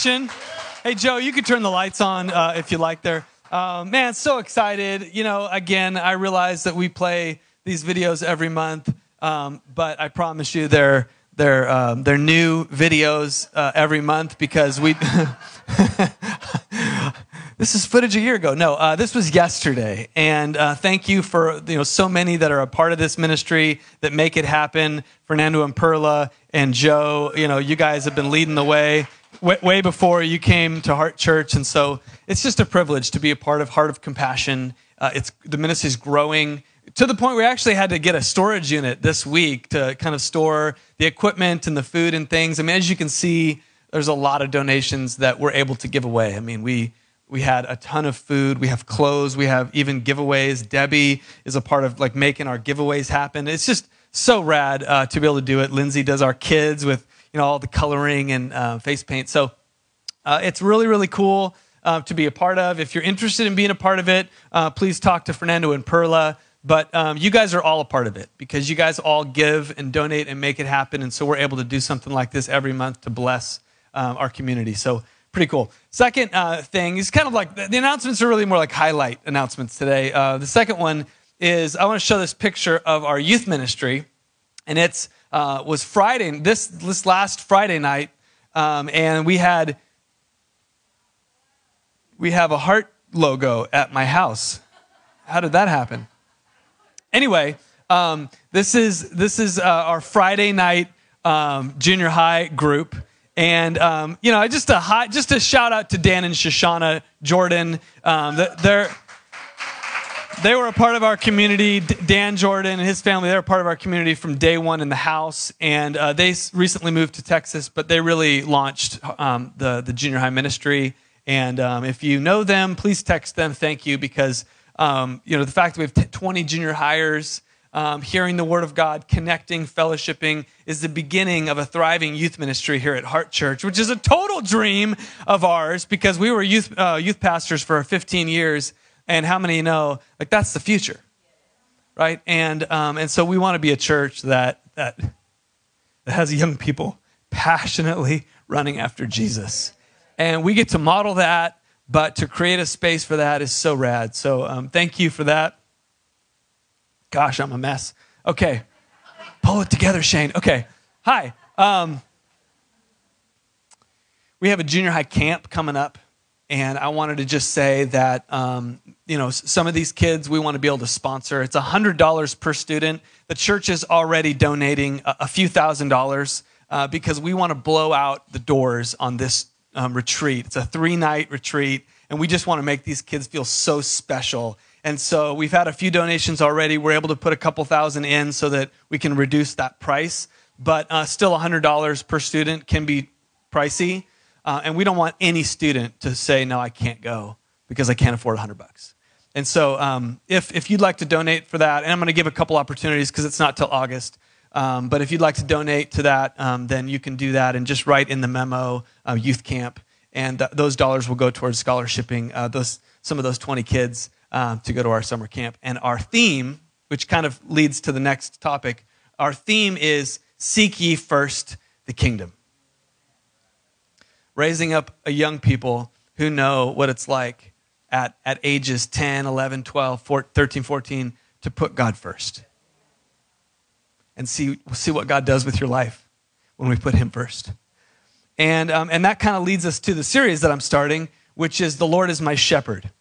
Hey, Joe, you could turn the lights on uh, if you like there. Uh, man, so excited. You know, again, I realize that we play these videos every month, um, but I promise you they're, they're, um, they're new videos uh, every month because we. this is footage a year ago. No, uh, this was yesterday. And uh, thank you for you know so many that are a part of this ministry that make it happen. Fernando and Perla and Joe, you know, you guys have been leading the way way, before you came to Heart Church, and so it's just a privilege to be a part of Heart of Compassion. Uh, it's the ministry is growing to the point we actually had to get a storage unit this week to kind of store the equipment and the food and things. I mean, as you can see, there's a lot of donations that we're able to give away. I mean, we we had a ton of food we have clothes we have even giveaways debbie is a part of like making our giveaways happen it's just so rad uh, to be able to do it lindsay does our kids with you know all the coloring and uh, face paint. So uh, it's really really cool uh, to be a part of. If you're interested in being a part of it uh, please talk to fernando and perla. But um, you guys are all a part of it because you guys all give and donate and make it happen. And so we're able to do something like this every month to bless um, our community. So pretty cool. Second uh, thing is kind of like the, announcements are really more like highlight announcements today. Uh, the second one is I want to show this picture of our youth ministry, and it's uh, was Friday this this last Friday night, um, and we had we have a heart logo at my house. How did that happen? Anyway, um, this is this is uh, our Friday night um, junior high group. And um, you know, just a high, just a shout out to Dan and Shoshana Jordan. Um, they're they were a part of our community. Dan Jordan and his family, they were a part of our community from day one in the house. And uh, they recently moved to Texas, but they really launched um, the, the junior high ministry. And um, if you know them, please text them. Thank you because, um, you know, the fact that we have t- 20 junior hires um, hearing the Word of God, connecting, fellowshipping is the beginning of a thriving youth ministry here at Heart Church, which is a total dream of ours because we were youth, uh, youth pastors for 15 years. And how many know, like, that's the future, right? And, um, and so we want to be a church that, that, that has young people passionately running after Jesus. And we get to model that, but to create a space for that is so rad. So um, thank you for that. Gosh, I'm a mess. Okay. Pull it together, Shane. Okay. Hi. Um, we have a junior high camp coming up, and I wanted to just say that, um, you know, some of these kids we want to be able to sponsor. It's $100 per student. The church is already donating a, a few thousand dollars uh, because we want to blow out the doors on this um, retreat. It's a three night retreat, and we just want to make these kids feel so special and so we've had a few donations already. We're able to put a couple thousand in so that we can reduce that price. But uh, still, $100 per student can be pricey. Uh, and we don't want any student to say, no, I can't go because I can't afford 100 bucks. And so um, if, if you'd like to donate for that, and I'm going to give a couple opportunities because it's not till August. Um, but if you'd like to donate to that, um, then you can do that and just write in the memo uh, youth camp. And th- those dollars will go towards scholarshiping uh, those, some of those 20 kids um, to go to our summer camp. And our theme, which kind of leads to the next topic, our theme is Seek ye first the kingdom. Raising up a young people who know what it's like at, at ages 10, 11, 12, 14, 13, 14 to put God first. And see, see what God does with your life when we put Him first. And, um, and that kind of leads us to the series that I'm starting, which is The Lord is My Shepherd.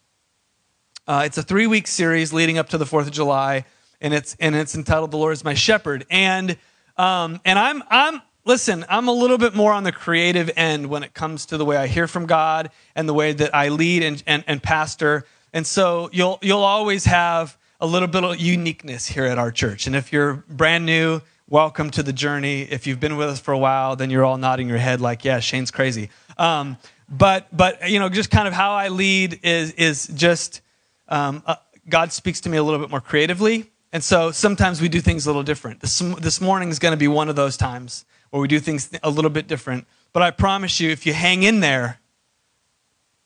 Uh, it's a three week series leading up to the 4th of July, and it's, and it's entitled The Lord is My Shepherd. And, um, and I'm, I'm, listen, I'm a little bit more on the creative end when it comes to the way I hear from God and the way that I lead and, and, and pastor. And so you'll, you'll always have a little bit of uniqueness here at our church. And if you're brand new, welcome to the journey. If you've been with us for a while, then you're all nodding your head like, yeah, Shane's crazy. Um, but, but, you know, just kind of how I lead is, is just, um, uh, God speaks to me a little bit more creatively. And so sometimes we do things a little different. This, this morning is going to be one of those times where we do things a little bit different. But I promise you, if you hang in there,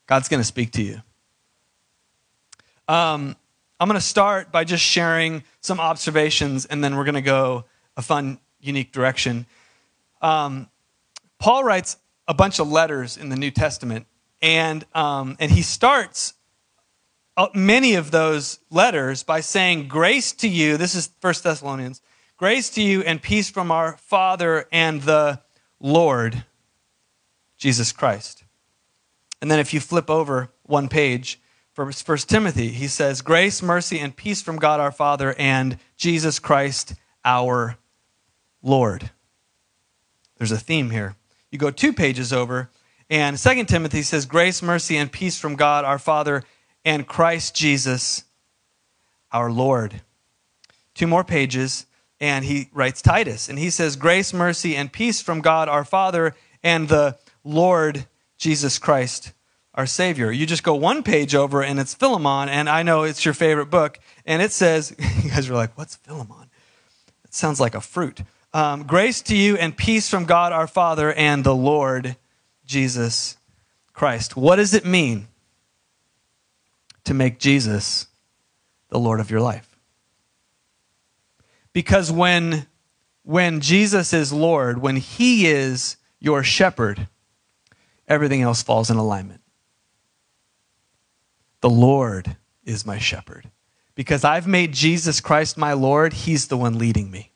God's going to speak to you. Um, I'm going to start by just sharing some observations, and then we're going to go a fun, unique direction. Um, Paul writes a bunch of letters in the New Testament, and, um, and he starts uh, many of those letters by saying, Grace to you, this is First Thessalonians, grace to you and peace from our Father and the Lord, Jesus Christ. And then if you flip over one page, for First Timothy, he says, Grace, mercy, and peace from God our Father and Jesus Christ our Lord. There's a theme here. You go two pages over, and Second Timothy says, Grace, mercy, and peace from God our Father and Christ Jesus our Lord. Two more pages, and he writes Titus, and he says, Grace, mercy, and peace from God our Father and the Lord Jesus Christ our Savior. You just go one page over, and it's Philemon, and I know it's your favorite book, and it says, You guys are like, What's Philemon? It sounds like a fruit. Um, grace to you and peace from God our Father and the Lord Jesus Christ. What does it mean to make Jesus the Lord of your life. Because when, when Jesus is Lord, when He is your shepherd, everything else falls in alignment. The Lord is my shepherd. Because I've made Jesus Christ my Lord, He's the one leading me.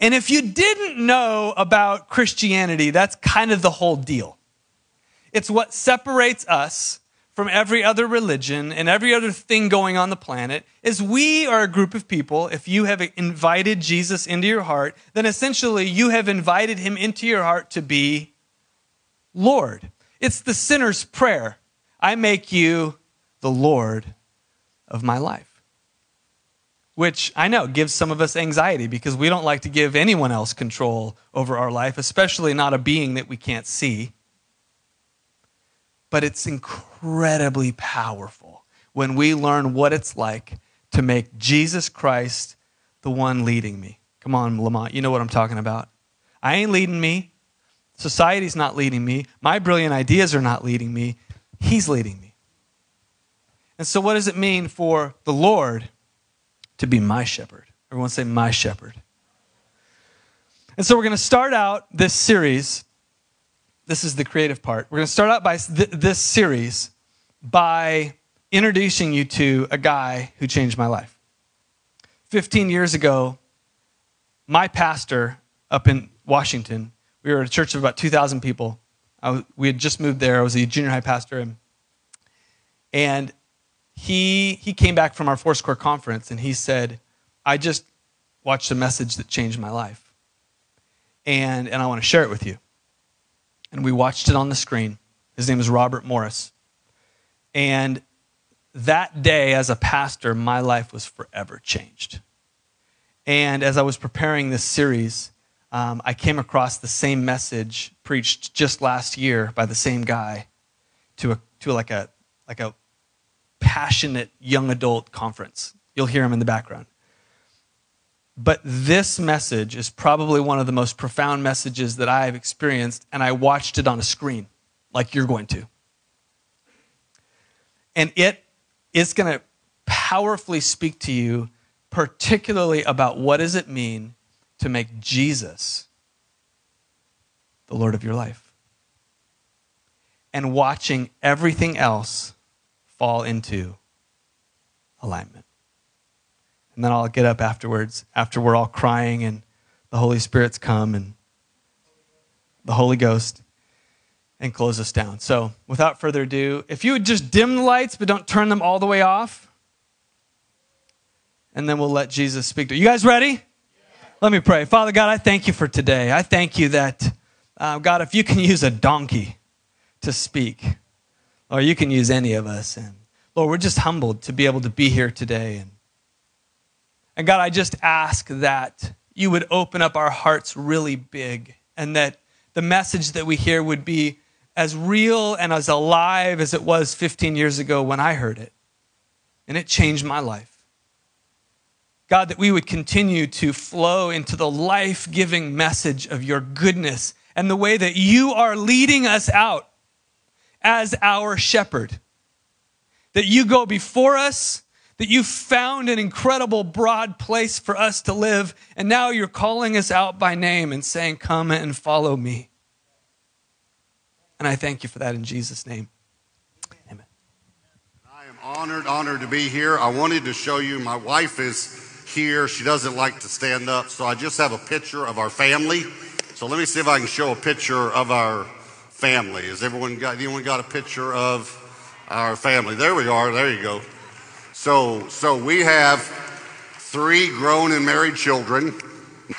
And if you didn't know about Christianity, that's kind of the whole deal. It's what separates us from every other religion and every other thing going on the planet is we are a group of people. If you have invited Jesus into your heart, then essentially you have invited him into your heart to be Lord. It's the sinner's prayer. I make you the Lord of my life. Which I know gives some of us anxiety because we don't like to give anyone else control over our life, especially not a being that we can't see but it's incredibly powerful when we learn what it's like to make Jesus Christ the one leading me. Come on, Lamont, you know what I'm talking about. I ain't leading me. Society's not leading me. My brilliant ideas are not leading me. He's leading me. And so, what does it mean for the Lord to be my shepherd? Everyone say, my shepherd. And so, we're going to start out this series this is the creative part. We're going to start out by th- this series by introducing you to a guy who changed my life. 15 years ago, my pastor up in Washington, we were a church of about 2,000 people. Was, we had just moved there. I was a junior high pastor. And, and he, he came back from our Foursquare conference and he said, I just watched a message that changed my life. And, and I want to share it with you and we watched it on the screen. His name is Robert Morris. And that day, as a pastor, my life was forever changed. And as I was preparing this series, um, I came across the same message preached just last year by the same guy to a to like a like a passionate young adult conference. You'll hear him in the background. But this message is probably one of the most profound messages that I have experienced, and I watched it on a screen like you're going to. And it is going to powerfully speak to you, particularly about what does it mean to make Jesus the Lord of your life. And watching everything else fall into alignment. And then I'll get up afterwards, after we're all crying and the Holy Spirit's come and the Holy Ghost and close us down. So, without further ado, if you would just dim the lights but don't turn them all the way off, and then we'll let Jesus speak to you. You guys ready? Yeah. Let me pray. Father God, I thank you for today. I thank you that, uh, God, if you can use a donkey to speak, or you can use any of us. And Lord, we're just humbled to be able to be here today. And and God, I just ask that you would open up our hearts really big and that the message that we hear would be as real and as alive as it was 15 years ago when I heard it. And it changed my life. God, that we would continue to flow into the life giving message of your goodness and the way that you are leading us out as our shepherd. That you go before us that you found an incredible broad place for us to live, and now you're calling us out by name and saying, Come and follow me. And I thank you for that in Jesus' name. Amen. I am honored, honored to be here. I wanted to show you my wife is here. She doesn't like to stand up, so I just have a picture of our family. So let me see if I can show a picture of our family. Has everyone got anyone got a picture of our family? There we are. There you go. So so we have three grown and married children,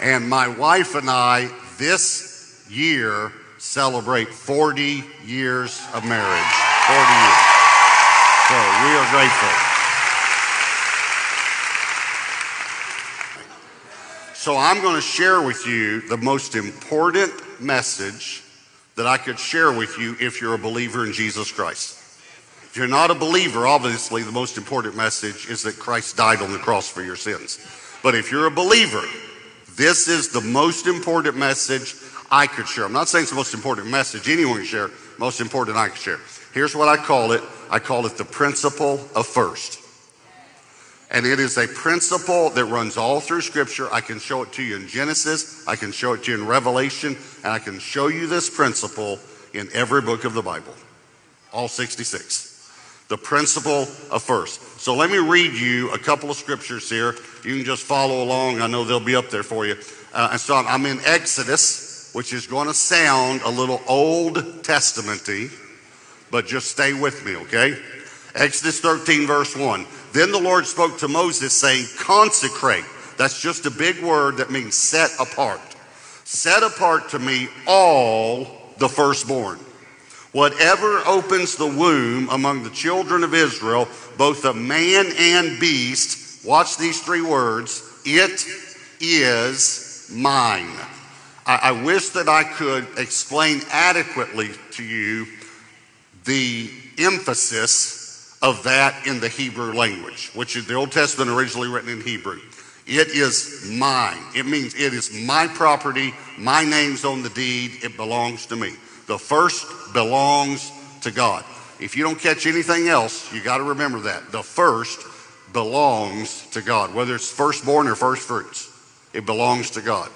and my wife and I this year celebrate 40 years of marriage. 40 years. So we are grateful. So I'm going to share with you the most important message that I could share with you if you're a believer in Jesus Christ. If you're not a believer, obviously the most important message is that Christ died on the cross for your sins. But if you're a believer, this is the most important message I could share. I'm not saying it's the most important message anyone can share, most important I can share. Here's what I call it I call it the principle of first. And it is a principle that runs all through Scripture. I can show it to you in Genesis, I can show it to you in Revelation, and I can show you this principle in every book of the Bible, all 66. The principle of first. So let me read you a couple of scriptures here. You can just follow along. I know they'll be up there for you. Uh, and so I'm in Exodus, which is going to sound a little Old Testamenty, but just stay with me, okay? Exodus 13, verse 1. Then the Lord spoke to Moses, saying, Consecrate. That's just a big word that means set apart. Set apart to me all the firstborn. Whatever opens the womb among the children of Israel, both of man and beast, watch these three words, it is mine. I, I wish that I could explain adequately to you the emphasis of that in the Hebrew language, which is the Old Testament originally written in Hebrew. It is mine. It means it is my property. My name's on the deed. It belongs to me. The first belongs to God. If you don't catch anything else, you got to remember that. The first belongs to God, whether it's firstborn or first fruits. It belongs to God.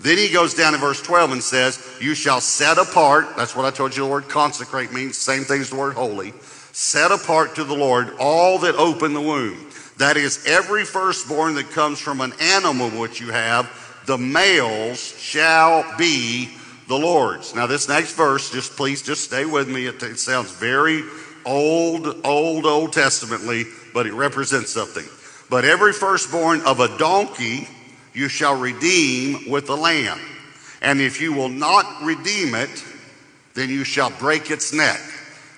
Then he goes down in verse 12 and says, You shall set apart. That's what I told you the word consecrate means. Same thing as the word holy set apart to the Lord all that open the womb. That is, every firstborn that comes from an animal which you have, the males shall be the Lord's. Now, this next verse, just please just stay with me. It, it sounds very old, old, Old Testamently, but it represents something. But every firstborn of a donkey you shall redeem with a lamb. And if you will not redeem it, then you shall break its neck.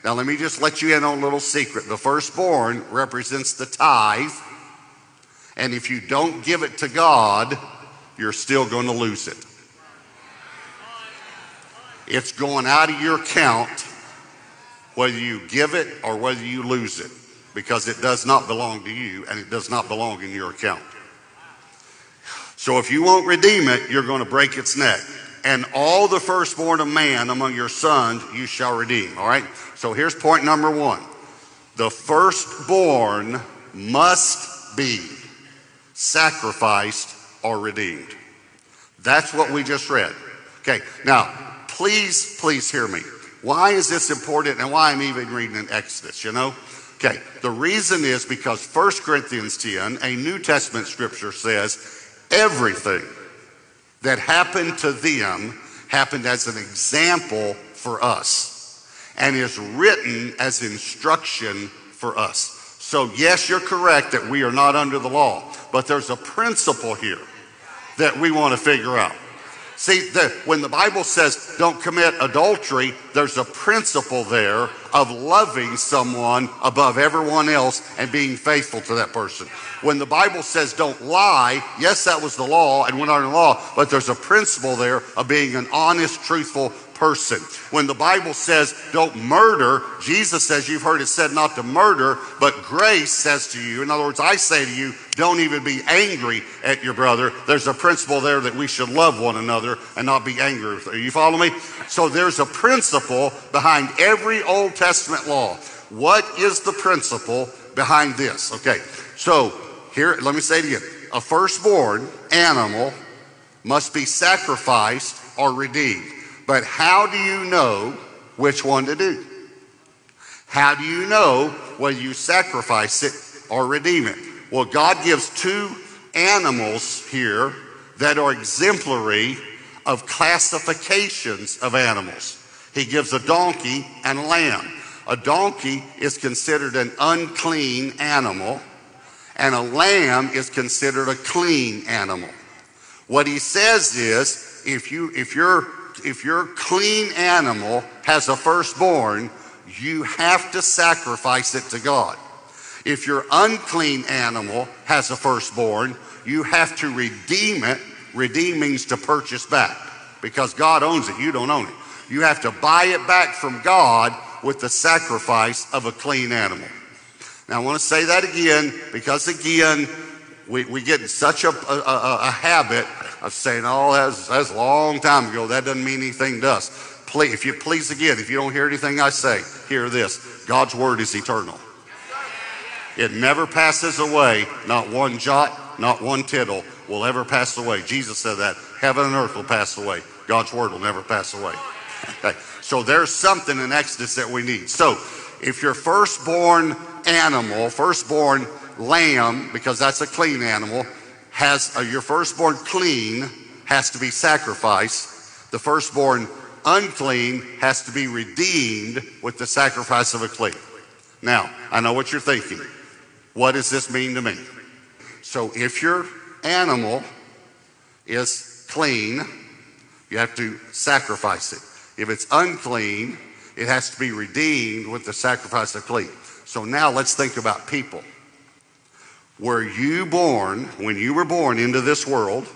Now, let me just let you in on a little secret. The firstborn represents the tithe, and if you don't give it to God, you're still going to lose it. It's going out of your account whether you give it or whether you lose it because it does not belong to you and it does not belong in your account. So if you won't redeem it, you're going to break its neck. And all the firstborn of man among your sons you shall redeem. All right? So here's point number one the firstborn must be sacrificed or redeemed. That's what we just read. Okay, now, please, please hear me. Why is this important and why I'm even reading in Exodus, you know? Okay, the reason is because 1 Corinthians 10, a New Testament scripture says, everything that happened to them happened as an example for us and is written as instruction for us. So, yes, you're correct that we are not under the law, but there's a principle here that we want to figure out. See, the, when the Bible says don't commit adultery, there's a principle there of loving someone above everyone else and being faithful to that person. When the Bible says don't lie, yes, that was the law and went under the law, but there's a principle there of being an honest, truthful person. When the Bible says don't murder, Jesus says you've heard it said not to murder, but grace says to you, in other words, I say to you, don't even be angry at your brother. There's a principle there that we should love one another and not be angry. You follow me? So there's a principle behind every Old Testament law. What is the principle behind this? Okay, so here, let me say it again. A firstborn animal must be sacrificed or redeemed. But how do you know which one to do. How do you know whether you sacrifice it or redeem it? Well, God gives two animals here that are exemplary of classifications of animals. He gives a donkey and a lamb. A donkey is considered an unclean animal, and a lamb is considered a clean animal. What he says is if you if your if your clean animal has a firstborn, you have to sacrifice it to God. If your unclean animal has a firstborn, you have to redeem it. Redeem means to purchase back because God owns it. You don't own it. You have to buy it back from God with the sacrifice of a clean animal. Now, I want to say that again because, again, we, we get in such a, a, a habit of saying, oh, that's, that's a long time ago. That doesn't mean anything to us. Please, if you please again, if you don't hear anything I say, hear this. God's word is eternal. It never passes away. Not one jot, not one tittle will ever pass away. Jesus said that. Heaven and earth will pass away. God's word will never pass away. Okay. So there's something in Exodus that we need. So if your firstborn animal, firstborn lamb, because that's a clean animal, has uh, your firstborn clean has to be sacrificed. The firstborn unclean has to be redeemed with the sacrifice of a clean. Now, I know what you're thinking. What does this mean to me? So if your animal is clean, you have to sacrifice it. If it's unclean, it has to be redeemed with the sacrifice of clean. So now let's think about people. Were you born, when you were born into this world,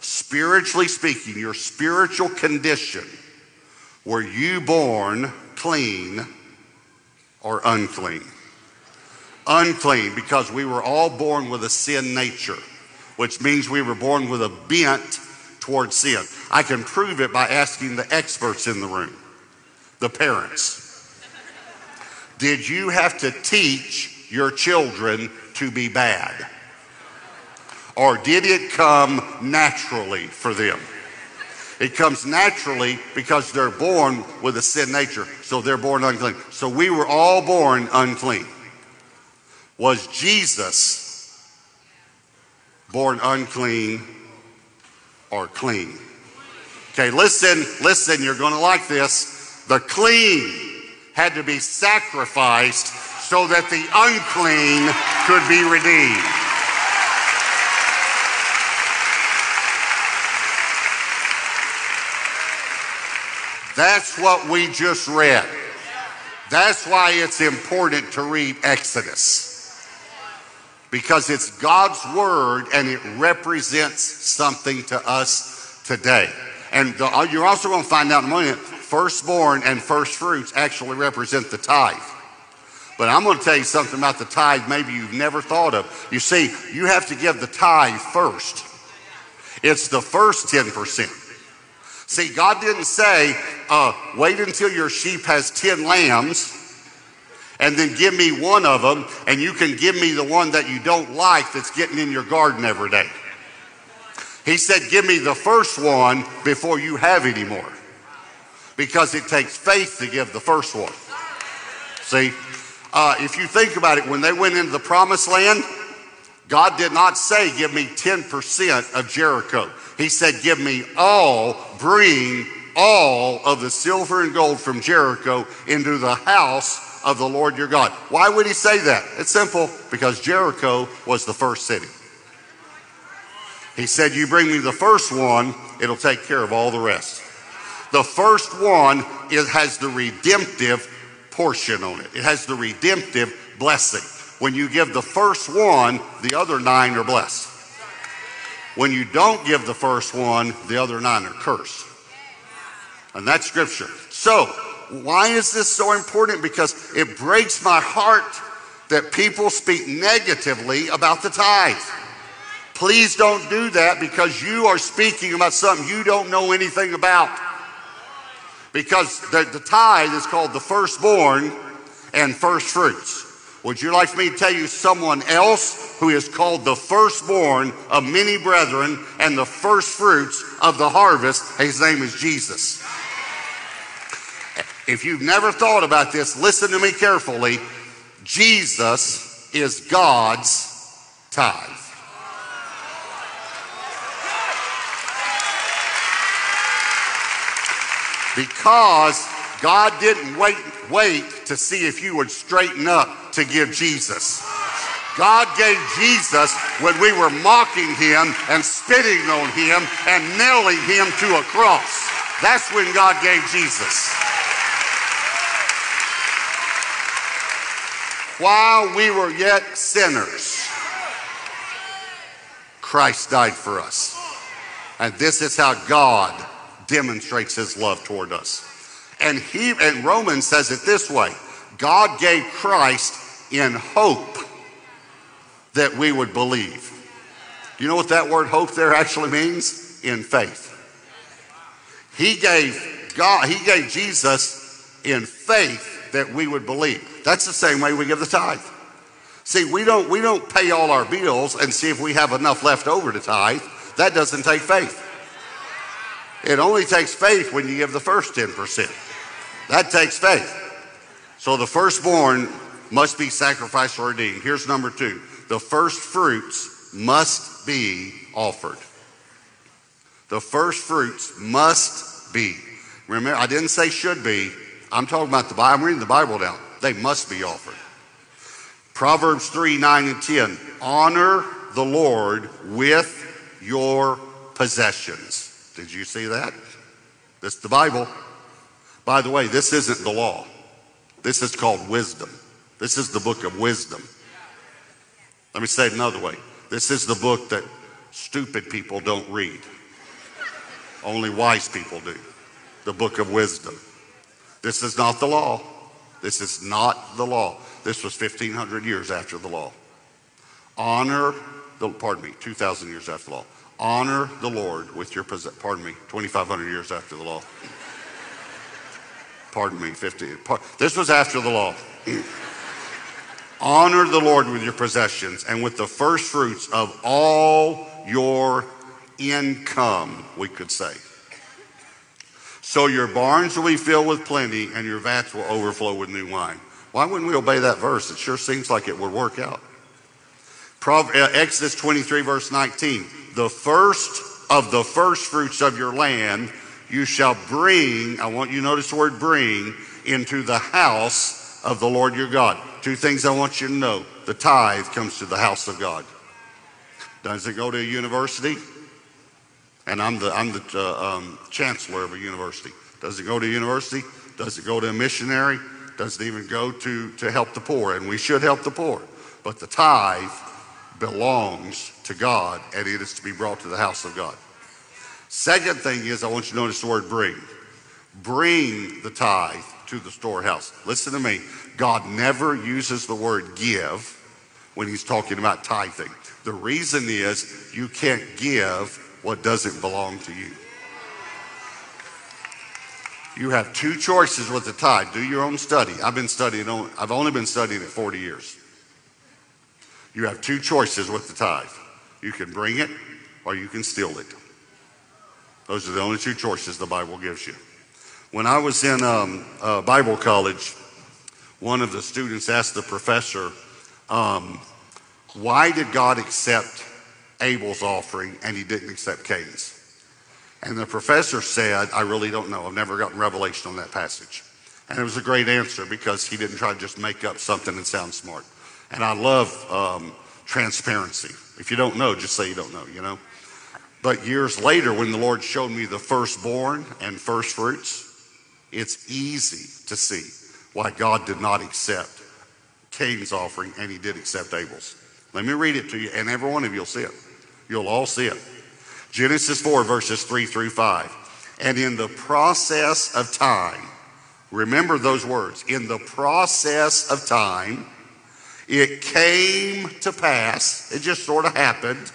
spiritually speaking, your spiritual condition, were you born clean or unclean? Unclean, because we were all born with a sin nature, which means we were born with a bent towards sin. I can prove it by asking the experts in the room, the parents. Did you have to teach your children to be bad? Or did it come naturally for them? It comes naturally because they're born with a sin nature, so they're born unclean. So we were all born unclean. Was Jesus born unclean or clean? Okay, listen, listen, you're going to like this. The clean had to be sacrificed so that the unclean could be redeemed. That's what we just read. That's why it's important to read Exodus. Because it's God's word and it represents something to us today. And the, uh, you're also going to find out in a moment firstborn and first fruits actually represent the tithe. But I'm going to tell you something about the tithe maybe you've never thought of. You see, you have to give the tithe first. It's the first 10%. See, God didn't say, uh, wait until your sheep has 10 lambs and then give me one of them and you can give me the one that you don't like that's getting in your garden every day. He said, give me the first one before you have any more because it takes faith to give the first one. See, uh, if you think about it, when they went into the promised land, God did not say, Give me 10% of Jericho. He said, Give me all, bring all of the silver and gold from Jericho into the house of the Lord your God. Why would he say that? It's simple because Jericho was the first city. He said, You bring me the first one, it'll take care of all the rest. The first one is, has the redemptive portion on it. It has the redemptive blessing. When you give the first one, the other nine are blessed. When you don't give the first one, the other nine are cursed. And that's scripture. So, why is this so important? Because it breaks my heart that people speak negatively about the tithe. Please don't do that because you are speaking about something you don't know anything about because the, the tithe is called the firstborn and first fruits. Would you like me to tell you someone else who is called the firstborn of many brethren and the first fruits of the harvest? His name is Jesus. if you've never thought about this, listen to me carefully. Jesus is God's tithe. Because God didn't wait, wait to see if you would straighten up to give Jesus. God gave Jesus when we were mocking him and spitting on him and nailing him to a cross. That's when God gave Jesus. While we were yet sinners, Christ died for us. And this is how God demonstrates his love toward us. And he and Romans says it this way God gave Christ in hope that we would believe. You know what that word hope there actually means? In faith. He gave God, he gave Jesus in faith that we would believe. That's the same way we give the tithe. See, we don't we don't pay all our bills and see if we have enough left over to tithe. That doesn't take faith. It only takes faith when you give the first 10%. That takes faith. So the firstborn must be sacrificed or redeemed. Here's number two the first fruits must be offered. The first fruits must be. Remember, I didn't say should be. I'm talking about the Bible. I'm reading the Bible now. They must be offered. Proverbs 3 9 and 10. Honor the Lord with your possessions. Did you see that? That's the Bible. By the way, this isn't the law. This is called wisdom. This is the book of wisdom. Let me say it another way. This is the book that stupid people don't read. Only wise people do. The book of wisdom. This is not the law. This is not the law. This was 1500 years after the law. Honor the, pardon me, 2000 years after the law. Honor the Lord with your, pardon me, 2500 years after the law. Pardon me, 50. This was after the law. Honor the Lord with your possessions and with the first fruits of all your income, we could say. So your barns will be filled with plenty and your vats will overflow with new wine. Why wouldn't we obey that verse? It sure seems like it would work out. Uh, Exodus 23, verse 19. The first of the first fruits of your land you shall bring, I want you to notice the word bring, into the house of the Lord your God. Two things I want you to know. The tithe comes to the house of God. Does it go to a university? And I'm the, I'm the uh, um, chancellor of a university. Does it go to a university? Does it go to a missionary? Does it even go to, to help the poor? And we should help the poor. But the tithe belongs to God and it is to be brought to the house of God. Second thing is, I want you to notice the word bring. Bring the tithe to the storehouse. Listen to me. God never uses the word give when he's talking about tithing. The reason is you can't give what doesn't belong to you. You have two choices with the tithe. Do your own study. I've been studying, I've only been studying it 40 years. You have two choices with the tithe. You can bring it or you can steal it. Those are the only two choices the Bible gives you. When I was in um, uh, Bible college, one of the students asked the professor, um, why did God accept Abel's offering and he didn't accept Cain's? And the professor said, I really don't know. I've never gotten revelation on that passage. And it was a great answer because he didn't try to just make up something and sound smart. And I love um, transparency. If you don't know, just say you don't know, you know? But years later, when the Lord showed me the firstborn and first fruits, it's easy to see why God did not accept Cain's offering and he did accept Abel's. Let me read it to you, and every one of you will see it. You'll all see it. Genesis 4, verses 3 through 5. And in the process of time, remember those words, in the process of time, it came to pass, it just sort of happened,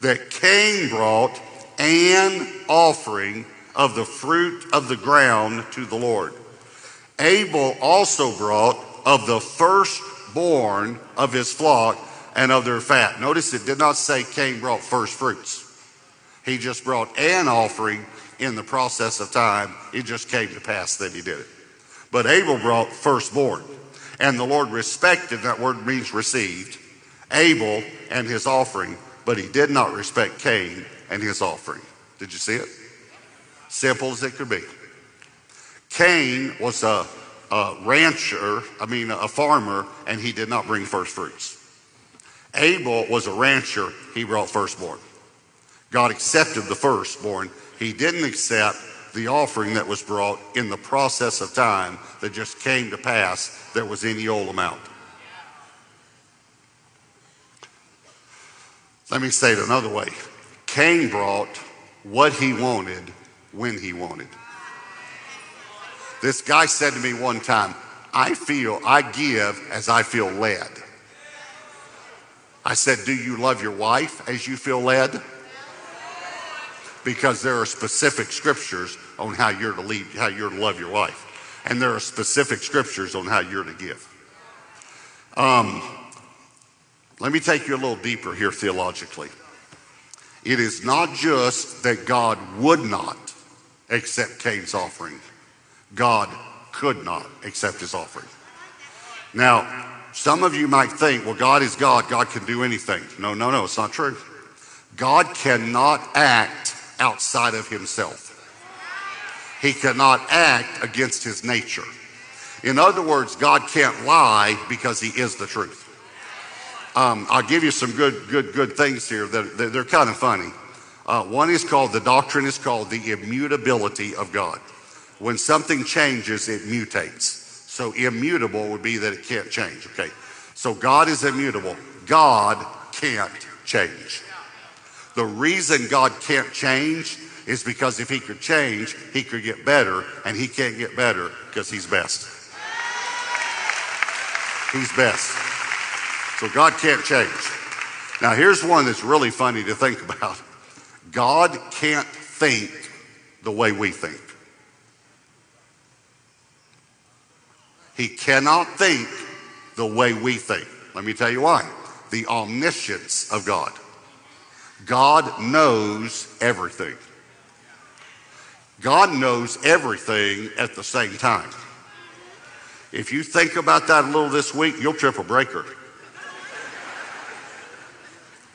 that Cain brought an offering of the fruit of the ground to the Lord. Abel also brought of the firstborn of his flock and of their fat. Notice it did not say Cain brought first fruits. He just brought an offering in the process of time. It just came to pass that he did it. But Abel brought firstborn. And the Lord respected, that word means received, Abel and his offering, but he did not respect Cain and his offering. Did you see it? Simple as it could be. Cain was a, a rancher, I mean, a farmer, and he did not bring first fruits. Abel was a rancher, he brought firstborn. God accepted the firstborn. He didn't accept the offering that was brought in the process of time that just came to pass that was any old amount. Let me say it another way Cain brought what he wanted when he wanted. This guy said to me one time, I feel, I give as I feel led. I said, Do you love your wife as you feel led? Because there are specific scriptures on how you're to lead, how you're to love your wife. And there are specific scriptures on how you're to give. Um, let me take you a little deeper here theologically. It is not just that God would not accept Cain's offering, God could not accept his offering. Now, some of you might think, well, God is God, God can do anything. No, no, no, it's not true. God cannot act outside of himself. He cannot act against his nature. In other words, God can't lie because he is the truth. Um, I'll give you some good, good, good things here that, that they're kind of funny. Uh, one is called the doctrine is called the immutability of God. When something changes, it mutates. So immutable would be that it can't change. Okay. So God is immutable. God can't change. The reason God can't change is because if he could change, he could get better, and he can't get better because he's best. He's best. So God can't change. Now, here's one that's really funny to think about God can't think the way we think. He cannot think the way we think. Let me tell you why. The omniscience of God. God knows everything. God knows everything at the same time. If you think about that a little this week, you'll trip a breaker.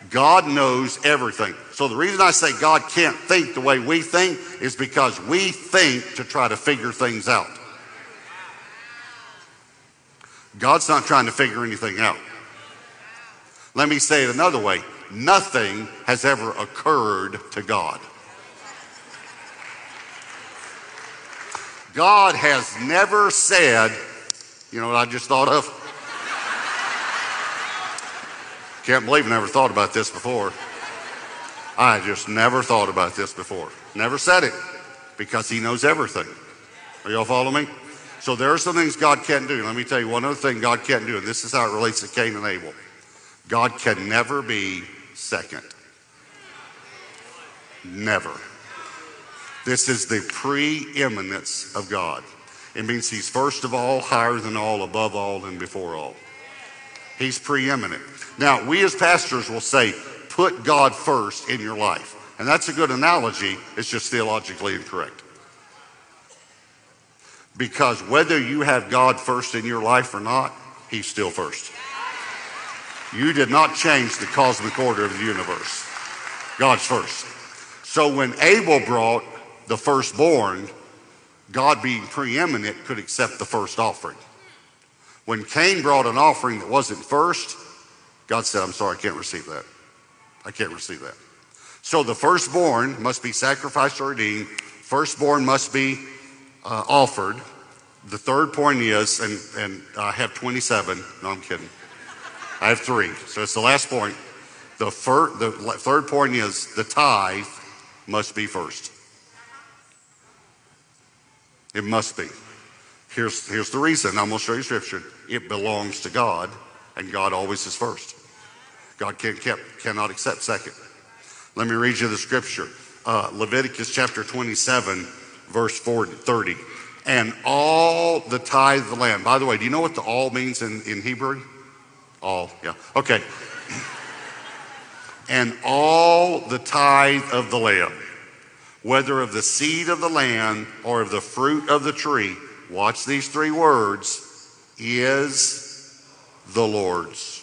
God knows everything. So the reason I say God can't think the way we think is because we think to try to figure things out. God's not trying to figure anything out. Let me say it another way nothing has ever occurred to God. God has never said, you know what I just thought of? Can't believe I never thought about this before. I just never thought about this before. Never said it because he knows everything. Are y'all following me? So there are some things God can't do. Let me tell you one other thing God can't do, and this is how it relates to Cain and Abel. God can never be second. Never. This is the preeminence of God. It means He's first of all, higher than all, above all, and before all. He's preeminent. Now, we as pastors will say, put God first in your life. And that's a good analogy, it's just theologically incorrect. Because whether you have God first in your life or not, He's still first. You did not change the cosmic order of the universe. God's first. So when Abel brought the firstborn, God being preeminent could accept the first offering. When Cain brought an offering that wasn't first, God said, I'm sorry, I can't receive that. I can't receive that. So the firstborn must be sacrificed or redeemed. Firstborn must be uh, offered. The third point is, and, and I have 27. No, I'm kidding. I have three. So it's the last point. The, fir- the third point is the tithe must be first. It must be. Here's, here's the reason. I'm going to show you scripture. It belongs to God, and God always is first. God can, can, cannot accept second. Let me read you the scripture. Uh, Leviticus chapter 27, verse 40, 30. And all the tithe of the land. By the way, do you know what the all means in, in Hebrew? All, yeah. Okay. and all the tithe of the land, whether of the seed of the land or of the fruit of the tree, watch these three words, is the Lord's.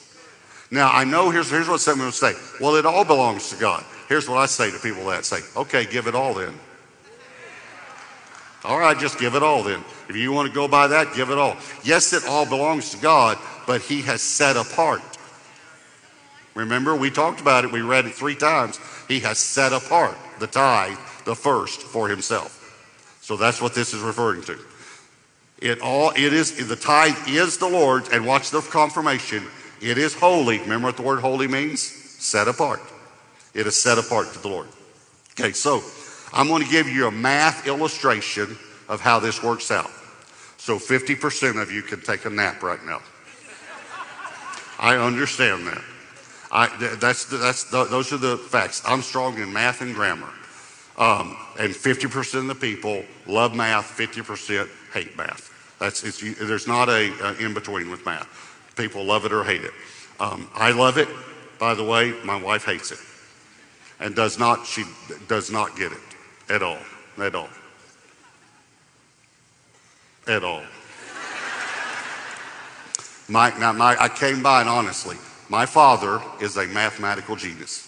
Now, I know here's, here's what someone will say. Well, it all belongs to God. Here's what I say to people that say, okay, give it all then. All right, just give it all then. If you want to go by that, give it all. Yes, it all belongs to God, but He has set apart. Remember, we talked about it, we read it three times. He has set apart the tithe, the first, for Himself. So that's what this is referring to. It all it is the tithe is the Lord's, and watch the confirmation. It is holy. Remember what the word holy means? Set apart. It is set apart to the Lord. Okay, so I'm going to give you a math illustration of how this works out. So 50% of you can take a nap right now. I understand that. I, that's, that's, those are the facts. I'm strong in math and grammar. Um, and 50% of the people love math, 50% hate math. That's, it's, there's not a, a in between with math. People love it or hate it. Um, I love it. By the way, my wife hates it and does not, she does not get it at all. At all. At all. My, now my, I came by and honestly, my father is a mathematical genius.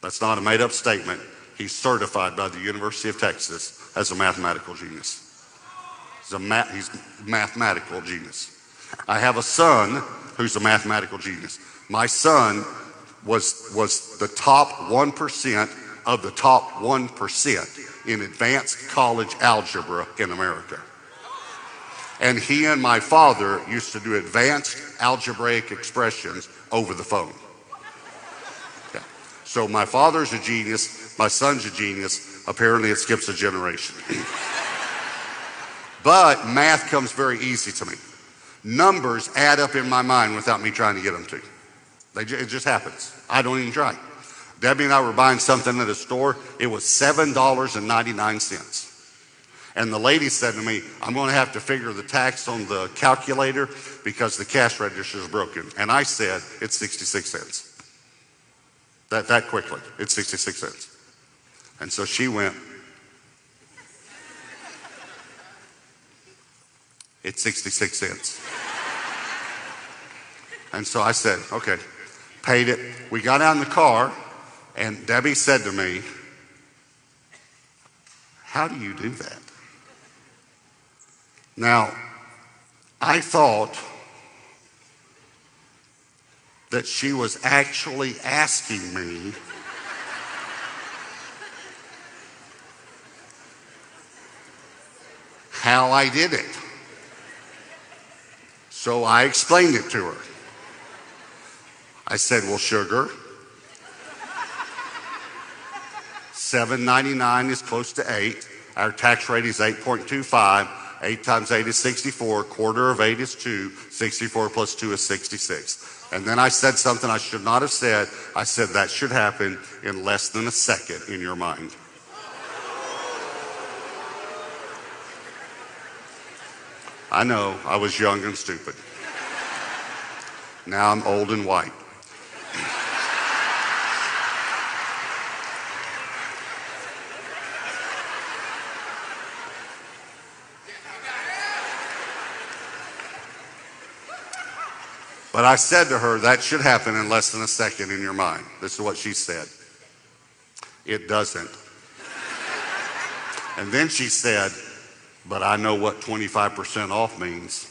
That's not a made up statement. He's certified by the University of Texas as a mathematical genius. He's a ma- he's mathematical genius. I have a son who's a mathematical genius. My son was, was the top 1% of the top 1% in advanced college algebra in America. And he and my father used to do advanced algebraic expressions over the phone. So my father's a genius, my son's a genius. Apparently, it skips a generation. but math comes very easy to me. Numbers add up in my mind without me trying to get them to. They, it just happens. I don't even try. Debbie and I were buying something at a store. It was $7.99. And the lady said to me, I'm going to have to figure the tax on the calculator because the cash register is broken. And I said, it's 66 cents. That, that quickly, it's 66 cents. And so she went, it's 66 cents. And so I said, okay, paid it. We got out in the car and Debbie said to me, How do you do that? Now, I thought that she was actually asking me how I did it. So I explained it to her. I said, Well, sugar, 799 is close to 8. Our tax rate is 8.25. 8 times 8 is 64. Quarter of 8 is 2. 64 plus 2 is 66. And then I said something I should not have said. I said that should happen in less than a second in your mind. I know, I was young and stupid. Now I'm old and white. But I said to her, that should happen in less than a second in your mind. This is what she said. It doesn't. and then she said, but I know what 25% off means.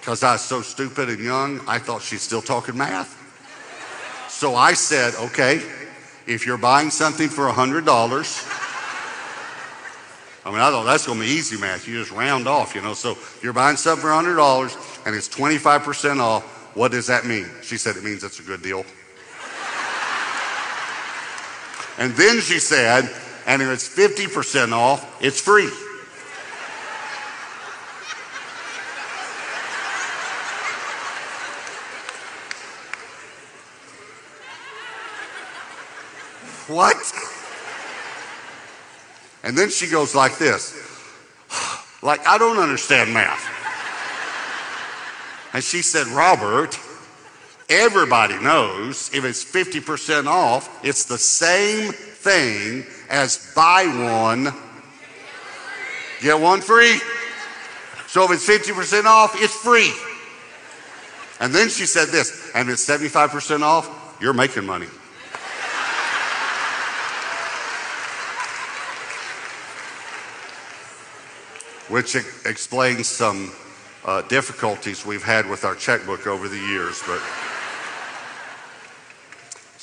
Because I was so stupid and young, I thought she's still talking math. So I said, okay, if you're buying something for $100, I mean, I thought that's going to be easy math. You just round off, you know. So you're buying something for $100 and it's 25% off. What does that mean? She said it means it's a good deal. and then she said, and if it's 50% off, it's free. What? And then she goes like this like, I don't understand math. And she said, Robert, everybody knows if it's 50% off, it's the same thing as buy one, get one free. So if it's 50% off, it's free. And then she said this, and it's 75% off, you're making money. Which explains some uh, difficulties we've had with our checkbook over the years, but.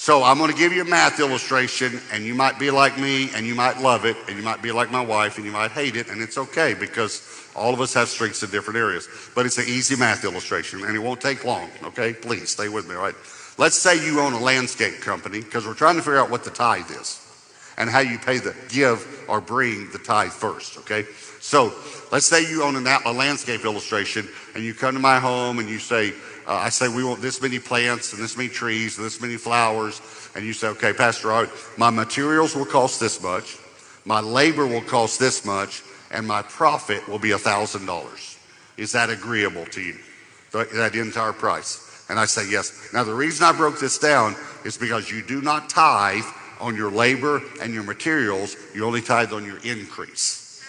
So I'm going to give you a math illustration, and you might be like me, and you might love it, and you might be like my wife, and you might hate it, and it's okay because all of us have strengths in different areas. But it's an easy math illustration, and it won't take long, okay? Please stay with me, all right? Let's say you own a landscape company, because we're trying to figure out what the tithe is and how you pay the give or bring the tithe first, okay? So let's say you own an, a landscape illustration, and you come to my home and you say, uh, I say, we want this many plants and this many trees and this many flowers. And you say, okay, Pastor, right, my materials will cost this much, my labor will cost this much, and my profit will be $1,000. Is that agreeable to you? That entire price? And I say, yes. Now, the reason I broke this down is because you do not tithe on your labor and your materials, you only tithe on your increase,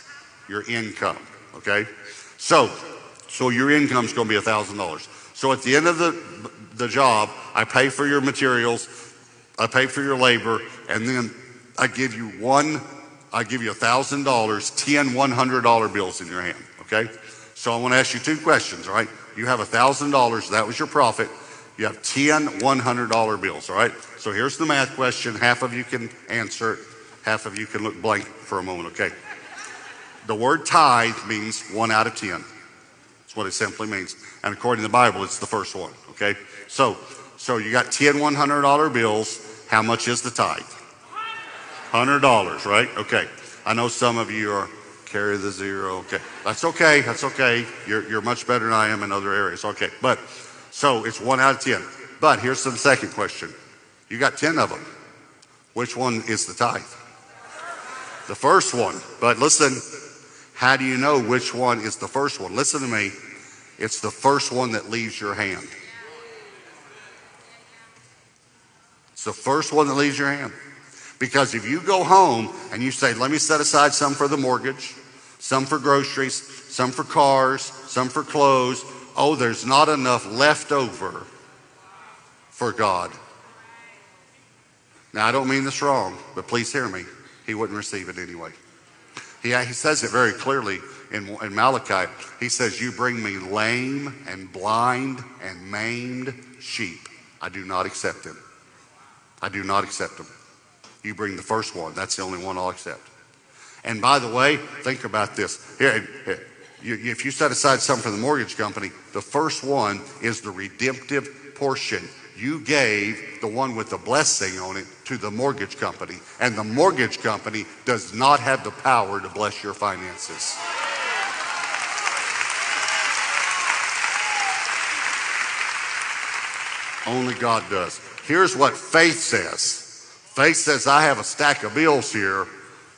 your income, okay? So, so your income is going to be $1,000. So at the end of the, the job, I pay for your materials, I pay for your labor, and then I give you one, I give you $1,000, 10 $100 bills in your hand, okay? So I want to ask you two questions, all right? You have $1,000, that was your profit. You have 10 $100 bills, all right? So here's the math question. Half of you can answer it, half of you can look blank for a moment, okay? The word tithe means one out of 10 That's what it simply means. And according to the Bible, it's the first one. Okay? So, so you got 10 $100 bills. How much is the tithe? $100, right? Okay. I know some of you are carry the zero. Okay. That's okay. That's okay. You're, you're much better than I am in other areas. Okay. But so it's one out of 10. But here's the second question. You got 10 of them. Which one is the tithe? The first one. But listen, how do you know which one is the first one? Listen to me. It's the first one that leaves your hand. It's the first one that leaves your hand. Because if you go home and you say, let me set aside some for the mortgage, some for groceries, some for cars, some for clothes, oh, there's not enough left over for God. Now, I don't mean this wrong, but please hear me. He wouldn't receive it anyway. He, he says it very clearly in, in Malachi. He says, You bring me lame and blind and maimed sheep. I do not accept them. I do not accept them. You bring the first one. That's the only one I'll accept. And by the way, think about this. Here, here if you set aside some for the mortgage company, the first one is the redemptive portion you gave the one with the blessing on it to the mortgage company. And the mortgage company does not have the power to bless your finances. Only God does. Here's what faith says faith says, I have a stack of bills here,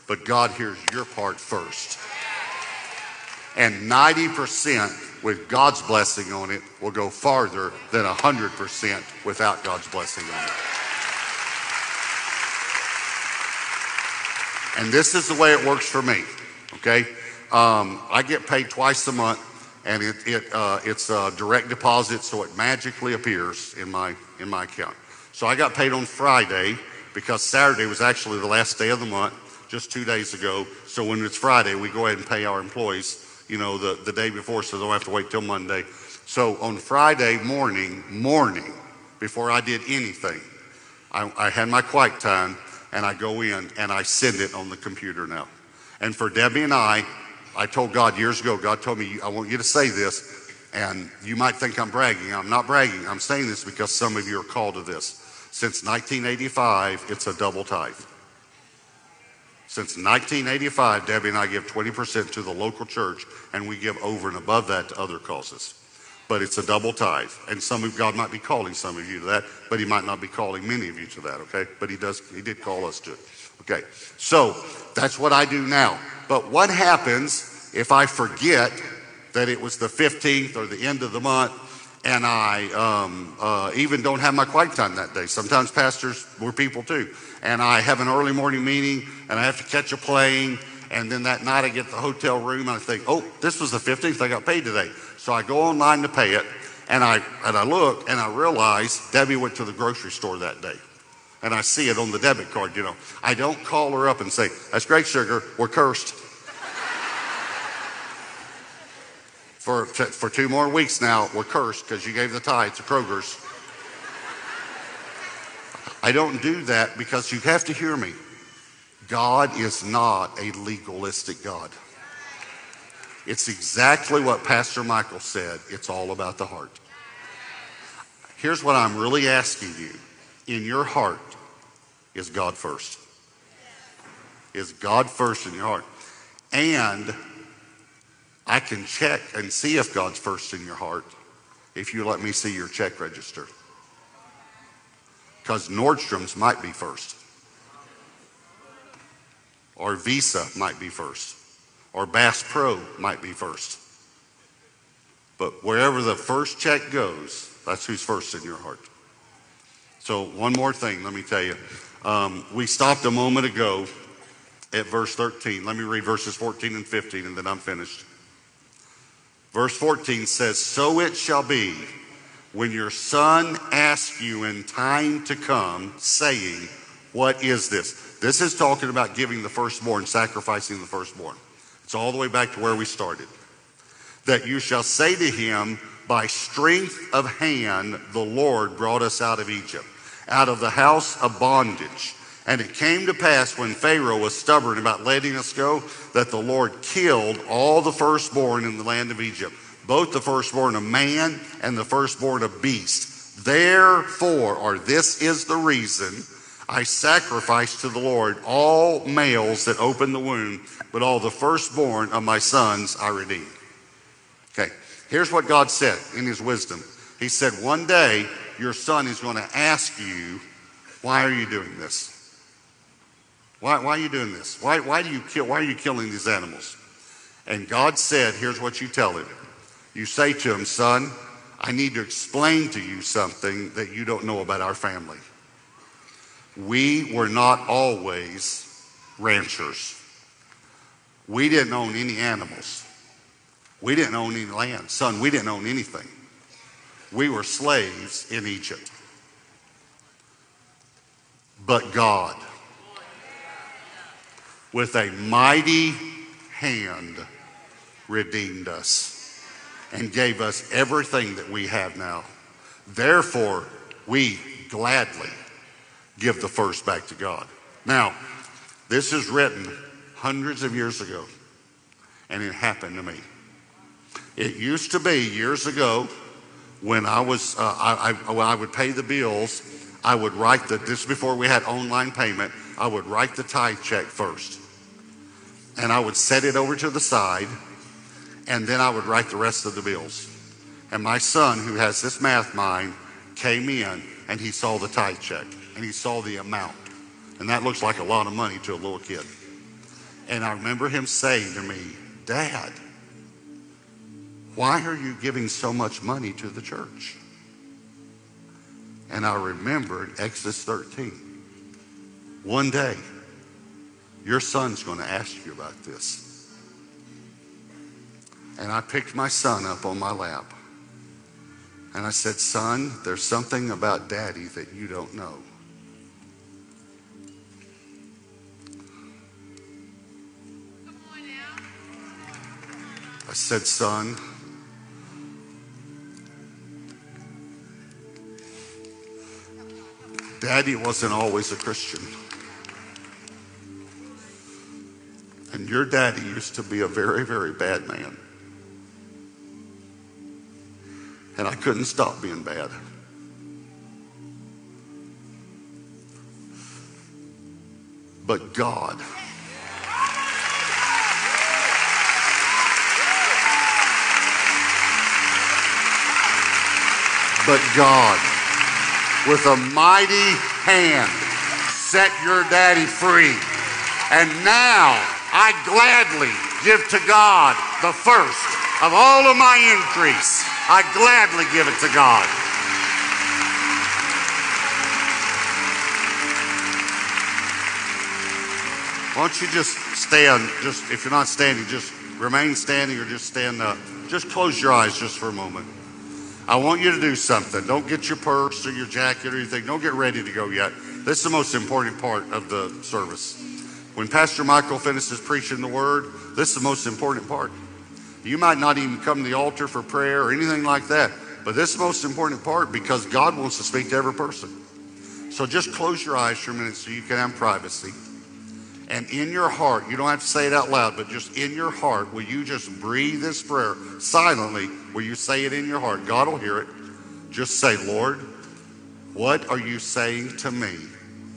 but God hears your part first. And 90% with God's blessing on it will go farther than 100% without God's blessing on it. And this is the way it works for me, okay? Um, I get paid twice a month, and it, it, uh, it's a direct deposit, so it magically appears in my, in my account. So I got paid on Friday because Saturday was actually the last day of the month, just two days ago. So when it's Friday, we go ahead and pay our employees you know, the, the day before so they don't have to wait till Monday. So on Friday morning, morning, before I did anything, I, I had my quiet time and I go in and I send it on the computer now. And for Debbie and I, I told God years ago, God told me, I want you to say this, and you might think I'm bragging. I'm not bragging. I'm saying this because some of you are called to this. Since 1985, it's a double tithe. Since 1985, Debbie and I give 20% to the local church, and we give over and above that to other causes. But it's a double tithe. And some of God might be calling some of you to that, but He might not be calling many of you to that, okay? But He does, He did call us to it. Okay. So that's what I do now. But what happens if I forget that it was the 15th or the end of the month and I um, uh, even don't have my quiet time that day. Sometimes pastors were people too. And I have an early morning meeting and I have to catch a plane. And then that night I get the hotel room and I think, oh, this was the 15th, I got paid today. So I go online to pay it and I, and I look and I realize Debbie went to the grocery store that day. And I see it on the debit card, you know. I don't call her up and say, that's great, sugar, we're cursed. for, for two more weeks now, we're cursed because you gave the tithe to Kroger's. I don't do that because you have to hear me. God is not a legalistic God. It's exactly what Pastor Michael said. It's all about the heart. Here's what I'm really asking you. In your heart, is God first? Is God first in your heart? And I can check and see if God's first in your heart if you let me see your check register. Because Nordstrom's might be first, or Visa might be first, or Bass Pro might be first. But wherever the first check goes, that's who's first in your heart. So, one more thing, let me tell you. Um, we stopped a moment ago at verse 13. Let me read verses 14 and 15, and then I'm finished. Verse 14 says, So it shall be when your son asks you in time to come, saying, What is this? This is talking about giving the firstborn, sacrificing the firstborn. It's all the way back to where we started. That you shall say to him, By strength of hand, the Lord brought us out of Egypt, out of the house of bondage. And it came to pass when Pharaoh was stubborn about letting us go that the Lord killed all the firstborn in the land of Egypt, both the firstborn of man and the firstborn of beast. Therefore, or this is the reason, I sacrifice to the Lord all males that open the womb, but all the firstborn of my sons I redeem. Okay, here's what God said in his wisdom. He said, One day your son is going to ask you, Why are you doing this? Why, why are you doing this? Why, why, do you kill, why are you killing these animals? And God said, Here's what you tell him. You say to him, Son, I need to explain to you something that you don't know about our family. We were not always ranchers. We didn't own any animals. We didn't own any land. Son, we didn't own anything. We were slaves in Egypt. But God, with a mighty hand redeemed us and gave us everything that we have now. Therefore, we gladly give the first back to God. Now, this is written hundreds of years ago, and it happened to me. It used to be years ago when I was, uh, I, I, when I would pay the bills, I would write the, this before we had online payment, I would write the tithe check first. And I would set it over to the side, and then I would write the rest of the bills. And my son, who has this math mind, came in and he saw the tithe check and he saw the amount. And that looks like a lot of money to a little kid. And I remember him saying to me, Dad, why are you giving so much money to the church? And I remembered Exodus 13. One day, your son's going to ask you about this. And I picked my son up on my lap. And I said, Son, there's something about daddy that you don't know. I said, Son, Daddy wasn't always a Christian. And your daddy used to be a very, very bad man. And I couldn't stop being bad. But God. But God, with a mighty hand, set your daddy free. And now I gladly give to God the first of all of my increase I gladly give it to God. Why don't you just stand? Just if you're not standing, just remain standing or just stand up. Just close your eyes just for a moment. I want you to do something. Don't get your purse or your jacket or anything. Don't get ready to go yet. This is the most important part of the service. When Pastor Michael finishes preaching the word, this is the most important part. You might not even come to the altar for prayer or anything like that, but this is the most important part because God wants to speak to every person. So just close your eyes for a minute so you can have privacy. And in your heart, you don't have to say it out loud, but just in your heart, will you just breathe this prayer silently? Will you say it in your heart? God will hear it. Just say, Lord, what are you saying to me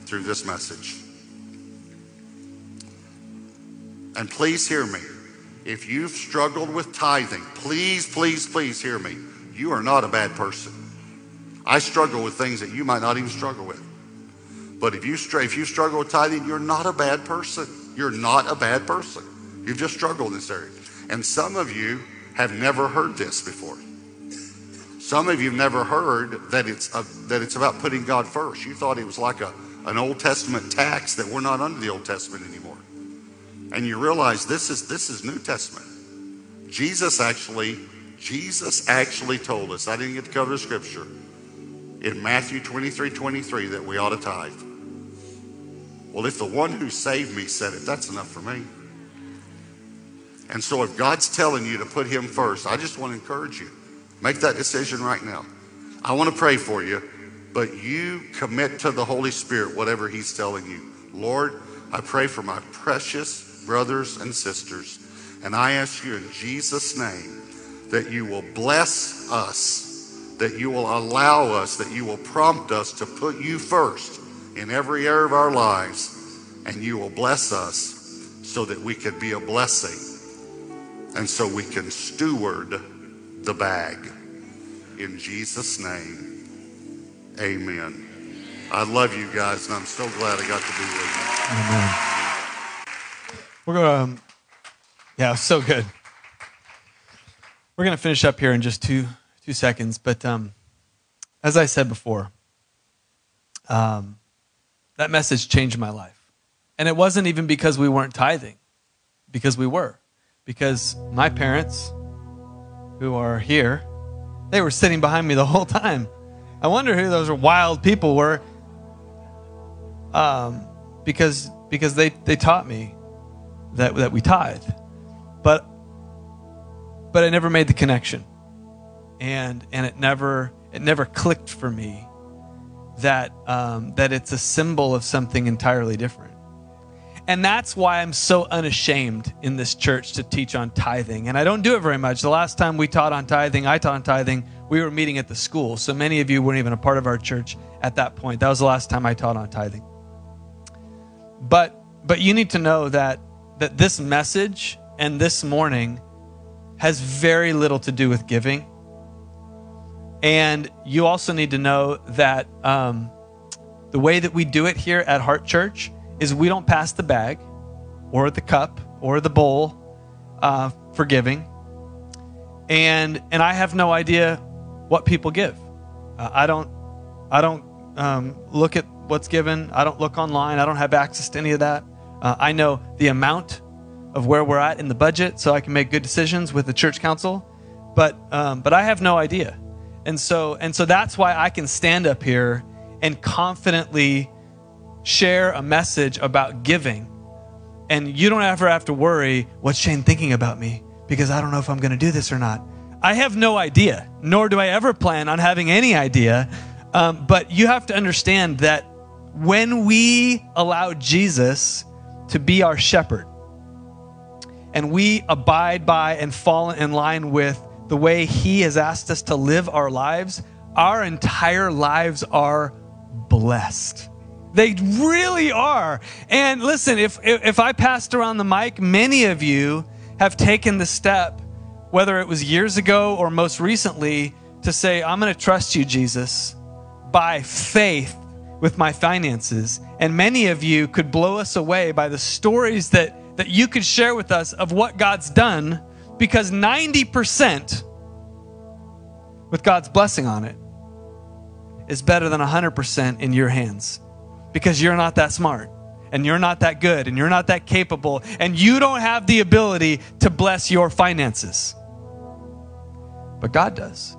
through this message? And please hear me. If you've struggled with tithing, please, please, please hear me. You are not a bad person. I struggle with things that you might not even struggle with. But if you, if you struggle with tithing, you're not a bad person. You're not a bad person. You've just struggled in this area. And some of you have never heard this before. Some of you have never heard that it's, a, that it's about putting God first. You thought it was like a, an Old Testament tax that we're not under the Old Testament anymore. And you realize this is, this is New Testament. Jesus actually, Jesus actually told us, I didn't get to cover the scripture, in Matthew 23, 23, that we ought to tithe. Well, if the one who saved me said it, that's enough for me. And so if God's telling you to put him first, I just want to encourage you. Make that decision right now. I want to pray for you, but you commit to the Holy Spirit whatever he's telling you. Lord, I pray for my precious brothers and sisters, and I ask you in Jesus' name that you will bless us, that you will allow us, that you will prompt us to put you first in every area of our lives, and you will bless us so that we could be a blessing and so we can steward the bag. In Jesus' name, amen. I love you guys, and I'm so glad I got to be with you. Amen. We're going to, um, yeah, so good. We're going to finish up here in just two, two seconds, but um, as I said before, um, that message changed my life. And it wasn't even because we weren't tithing, because we were. Because my parents, who are here, they were sitting behind me the whole time. I wonder who those wild people were. Um, because because they, they taught me that, that we tithe. But but I never made the connection. And and it never it never clicked for me that um, that it's a symbol of something entirely different. And that's why I'm so unashamed in this church to teach on tithing. And I don't do it very much. The last time we taught on tithing, I taught on tithing, we were meeting at the school. So many of you weren't even a part of our church at that point. That was the last time I taught on tithing. But but you need to know that that this message and this morning has very little to do with giving. And you also need to know that um, the way that we do it here at Heart Church is we don't pass the bag or the cup or the bowl uh, for giving. And and I have no idea what people give. Uh, I don't I don't um, look at what's given. I don't look online. I don't have access to any of that. Uh, I know the amount of where we're at in the budget, so I can make good decisions with the church council. But um, but I have no idea. And so and so that's why I can stand up here and confidently share a message about giving. And you don't ever have to worry, what's Shane thinking about me? Because I don't know if I'm going to do this or not. I have no idea, nor do I ever plan on having any idea. Um, but you have to understand that when we allow Jesus to be our shepherd and we abide by and fall in line with the way He has asked us to live our lives, our entire lives are blessed. They really are. And listen, if, if I passed around the mic, many of you have taken the step, whether it was years ago or most recently, to say, I'm going to trust you, Jesus, by faith with my finances. And many of you could blow us away by the stories that, that you could share with us of what God's done, because 90%, with God's blessing on it is better than 100% in your hands because you're not that smart and you're not that good and you're not that capable and you don't have the ability to bless your finances. But God does.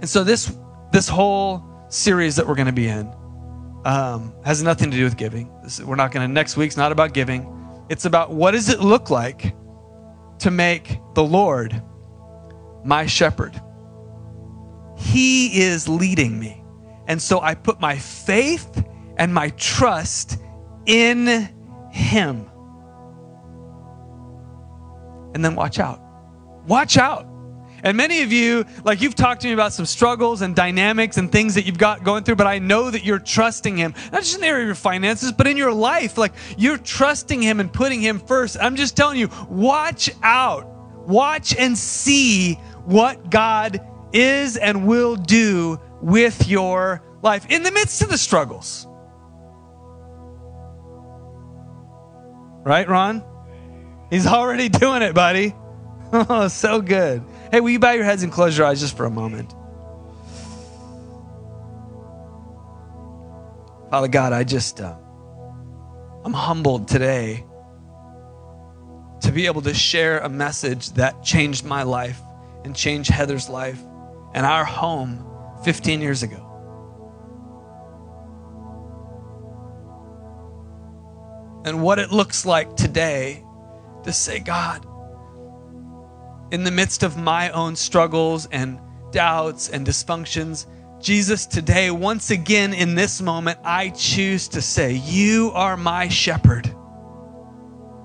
And so this this whole series that we're going to be in um, has nothing to do with giving. This, we're not going to next week's not about giving. It's about what does it look like to make the Lord my shepherd. He is leading me. And so I put my faith and my trust in Him. And then watch out. Watch out. And many of you, like you've talked to me about some struggles and dynamics and things that you've got going through, but I know that you're trusting Him, not just in the area of your finances, but in your life. Like you're trusting Him and putting Him first. I'm just telling you, watch out. Watch and see what God is and will do with your life in the midst of the struggles. Right, Ron? He's already doing it, buddy. Oh, so good. Hey, will you bow your heads and close your eyes just for a moment? Father God, I just, uh, I'm humbled today to be able to share a message that changed my life and changed Heather's life and our home 15 years ago. And what it looks like today to say, God, in the midst of my own struggles and doubts and dysfunctions, Jesus, today, once again in this moment, I choose to say, You are my shepherd,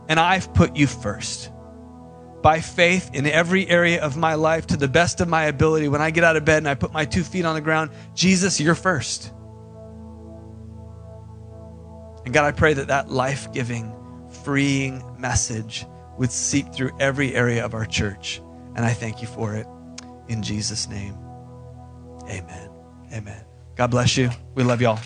and I've put you first by faith in every area of my life to the best of my ability. When I get out of bed and I put my two feet on the ground, Jesus, you're first. And God, I pray that that life giving, freeing message would seep through every area of our church. And I thank you for it. In Jesus' name, amen. Amen. God bless you. We love y'all.